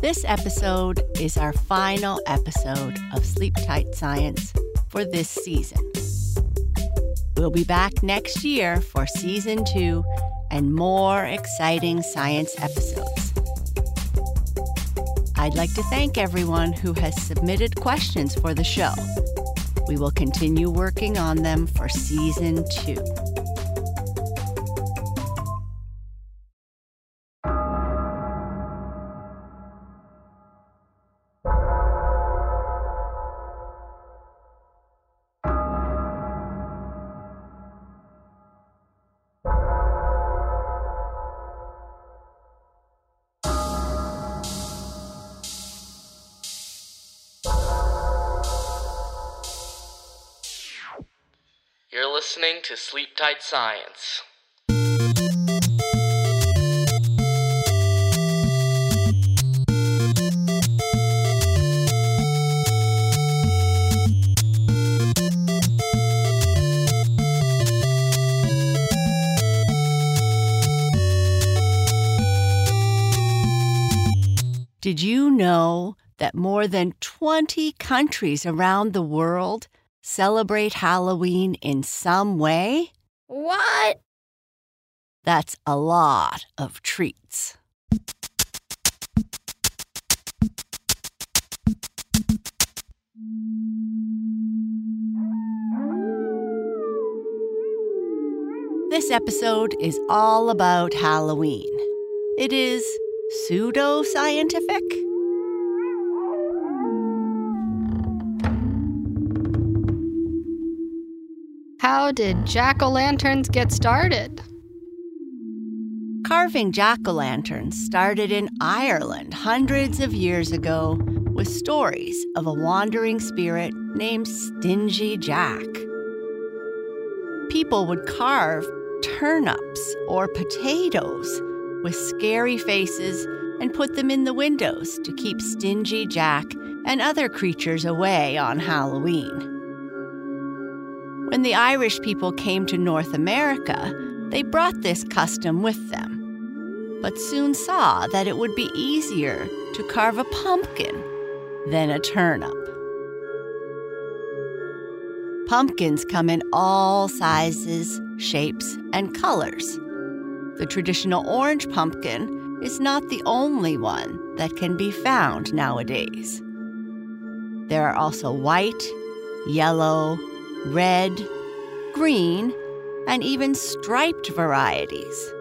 This episode is our final episode of Sleep Tight Science for this season. We'll be back next year for season two and more exciting science episodes. I'd like to thank everyone who has submitted questions for the show. We will continue working on them for season two. Listening to Sleep Tight Science. Did you know that more than 20 countries around the world celebrate Halloween in some way? What? That's a lot of treats. This episode is all about Halloween. It is pseudo scientific. How did jack o' lanterns get started? Carving jack o' lanterns started in Ireland hundreds of years ago with stories of a wandering spirit named Stingy Jack. People would carve turnips or potatoes with scary faces and put them in the windows to keep Stingy Jack and other creatures away on Halloween. When the Irish people came to North America, they brought this custom with them, but soon saw that it would be easier to carve a pumpkin than a turnip. Pumpkins come in all sizes, shapes, and colors. The traditional orange pumpkin is not the only one that can be found nowadays. There are also white, yellow, red, green, and even striped varieties.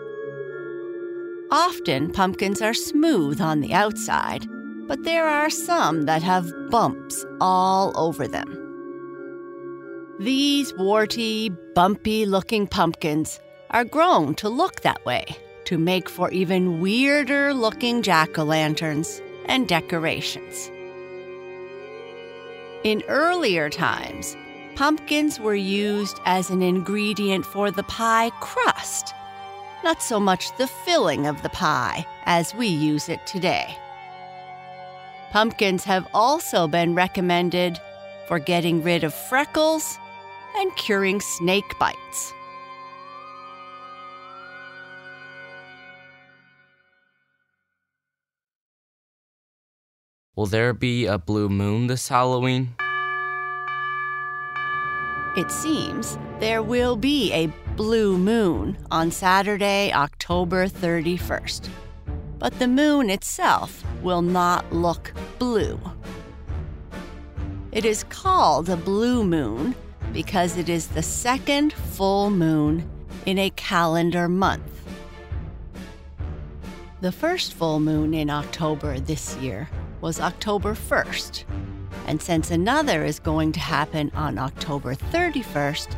Often pumpkins are smooth on the outside, but there are some that have bumps all over them. These warty, bumpy looking pumpkins are grown to look that way to make for even weirder looking jack o' lanterns and decorations. In earlier times, pumpkins were used as an ingredient for the pie crust, not so much the filling of the pie as we use it today. Pumpkins have also been recommended for getting rid of freckles and curing snake bites. Will there be a blue moon this Halloween? It seems there will be a blue moon on Saturday, October 31st. But the moon itself will not look blue. It is called a blue moon because it is the second full moon in a calendar month. The first full moon in October this year was October 1st. And since another is going to happen on October 31st,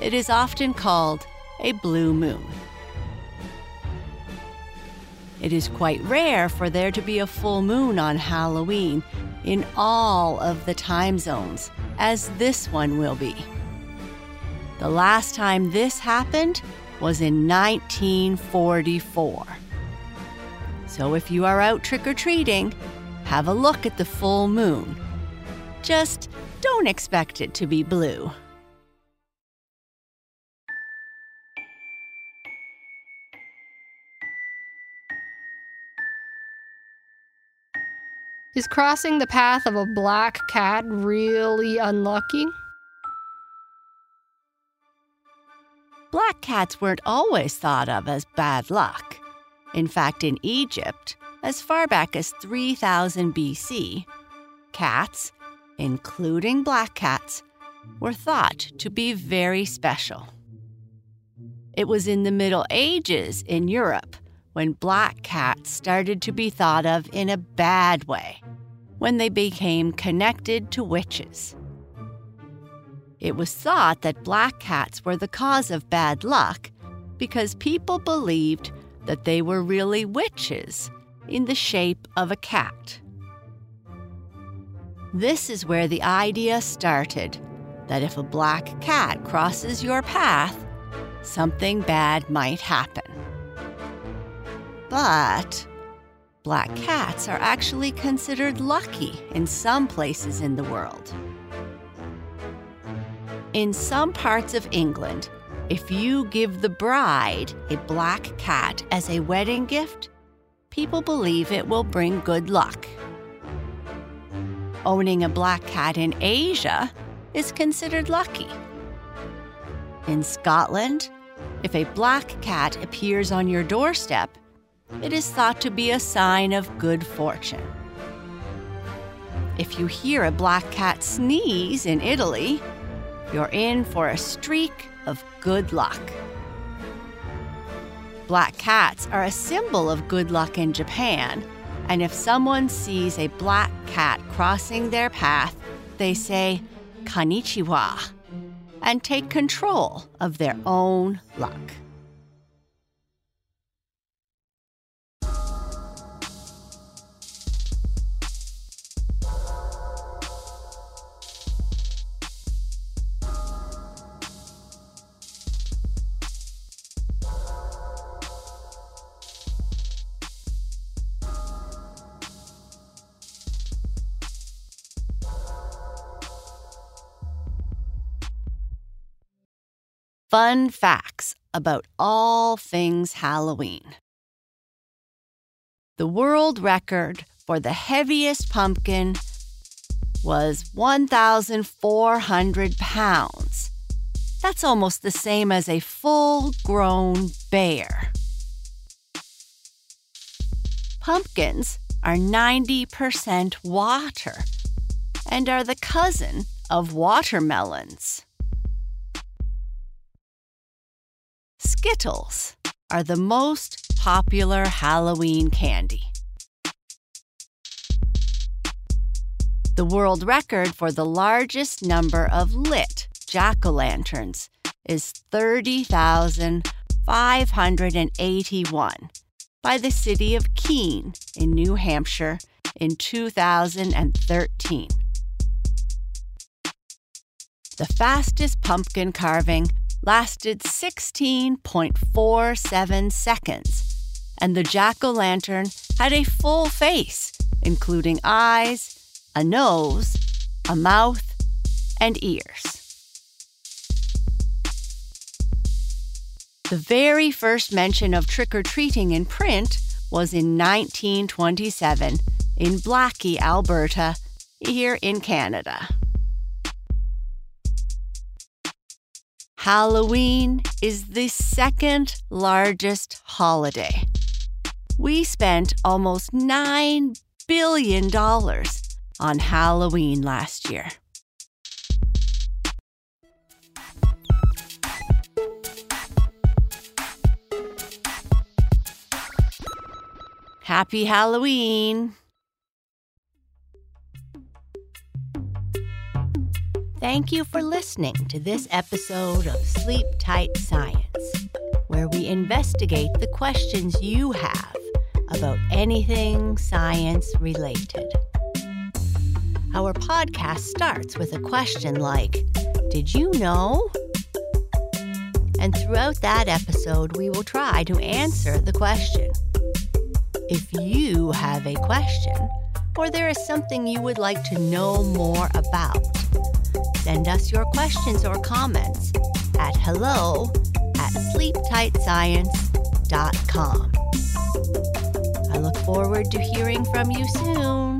it is often called a blue moon. It is quite rare for there to be a full moon on Halloween in all of the time zones, as this one will be. The last time this happened was in 1944. So if you are out trick or treating, have a look at the full moon. Just don't expect it to be blue. Is crossing the path of a black cat really unlucky? Black cats weren't always thought of as bad luck. In fact, in Egypt, as far back as 3000 BC, cats, including black cats, were thought to be very special. It was in the Middle Ages in Europe when black cats started to be thought of in a bad way, when they became connected to witches. It was thought that black cats were the cause of bad luck because people believed that they were really witches in the shape of a cat. This is where the idea started that if a black cat crosses your path, something bad might happen. But black cats are actually considered lucky in some places in the world. In some parts of England, if you give the bride a black cat as a wedding gift, people believe it will bring good luck. Owning a black cat in Asia is considered lucky. In Scotland, if a black cat appears on your doorstep, it is thought to be a sign of good fortune. If you hear a black cat sneeze in Italy, you're in for a streak of good luck. Black cats are a symbol of good luck in Japan, and if someone sees a black cat crossing their path, they say, Konnichiwa, and take control of their own luck. Fun facts about all things Halloween. The world record for the heaviest pumpkin was 1,400 pounds. That's almost the same as a full grown bear. Pumpkins are 90% water and are the cousin of watermelons. Skittles are the most popular Halloween candy. The world record for the largest number of lit jack o' lanterns is 30,581 by the city of Keene in New Hampshire in 2013. The fastest pumpkin carving lasted 16.47 seconds, and the jack o' lantern had a full face, including eyes, a nose, a mouth, and ears. The very first mention of trick or treating in print was in 1927 in Blackie, Alberta, here in Canada. Halloween is the second largest holiday. We spent almost $9 billion on Halloween last year. Happy Halloween! Thank you for listening to this episode of Sleep Tight Science, where we investigate the questions you have about anything science related. Our podcast starts with a question like Did you know? And throughout that episode, we will try to answer the question. If you have a question, or there is something you would like to know more about, Send us your questions or comments at hello at sleeptightscience.com. I look forward to hearing from you soon.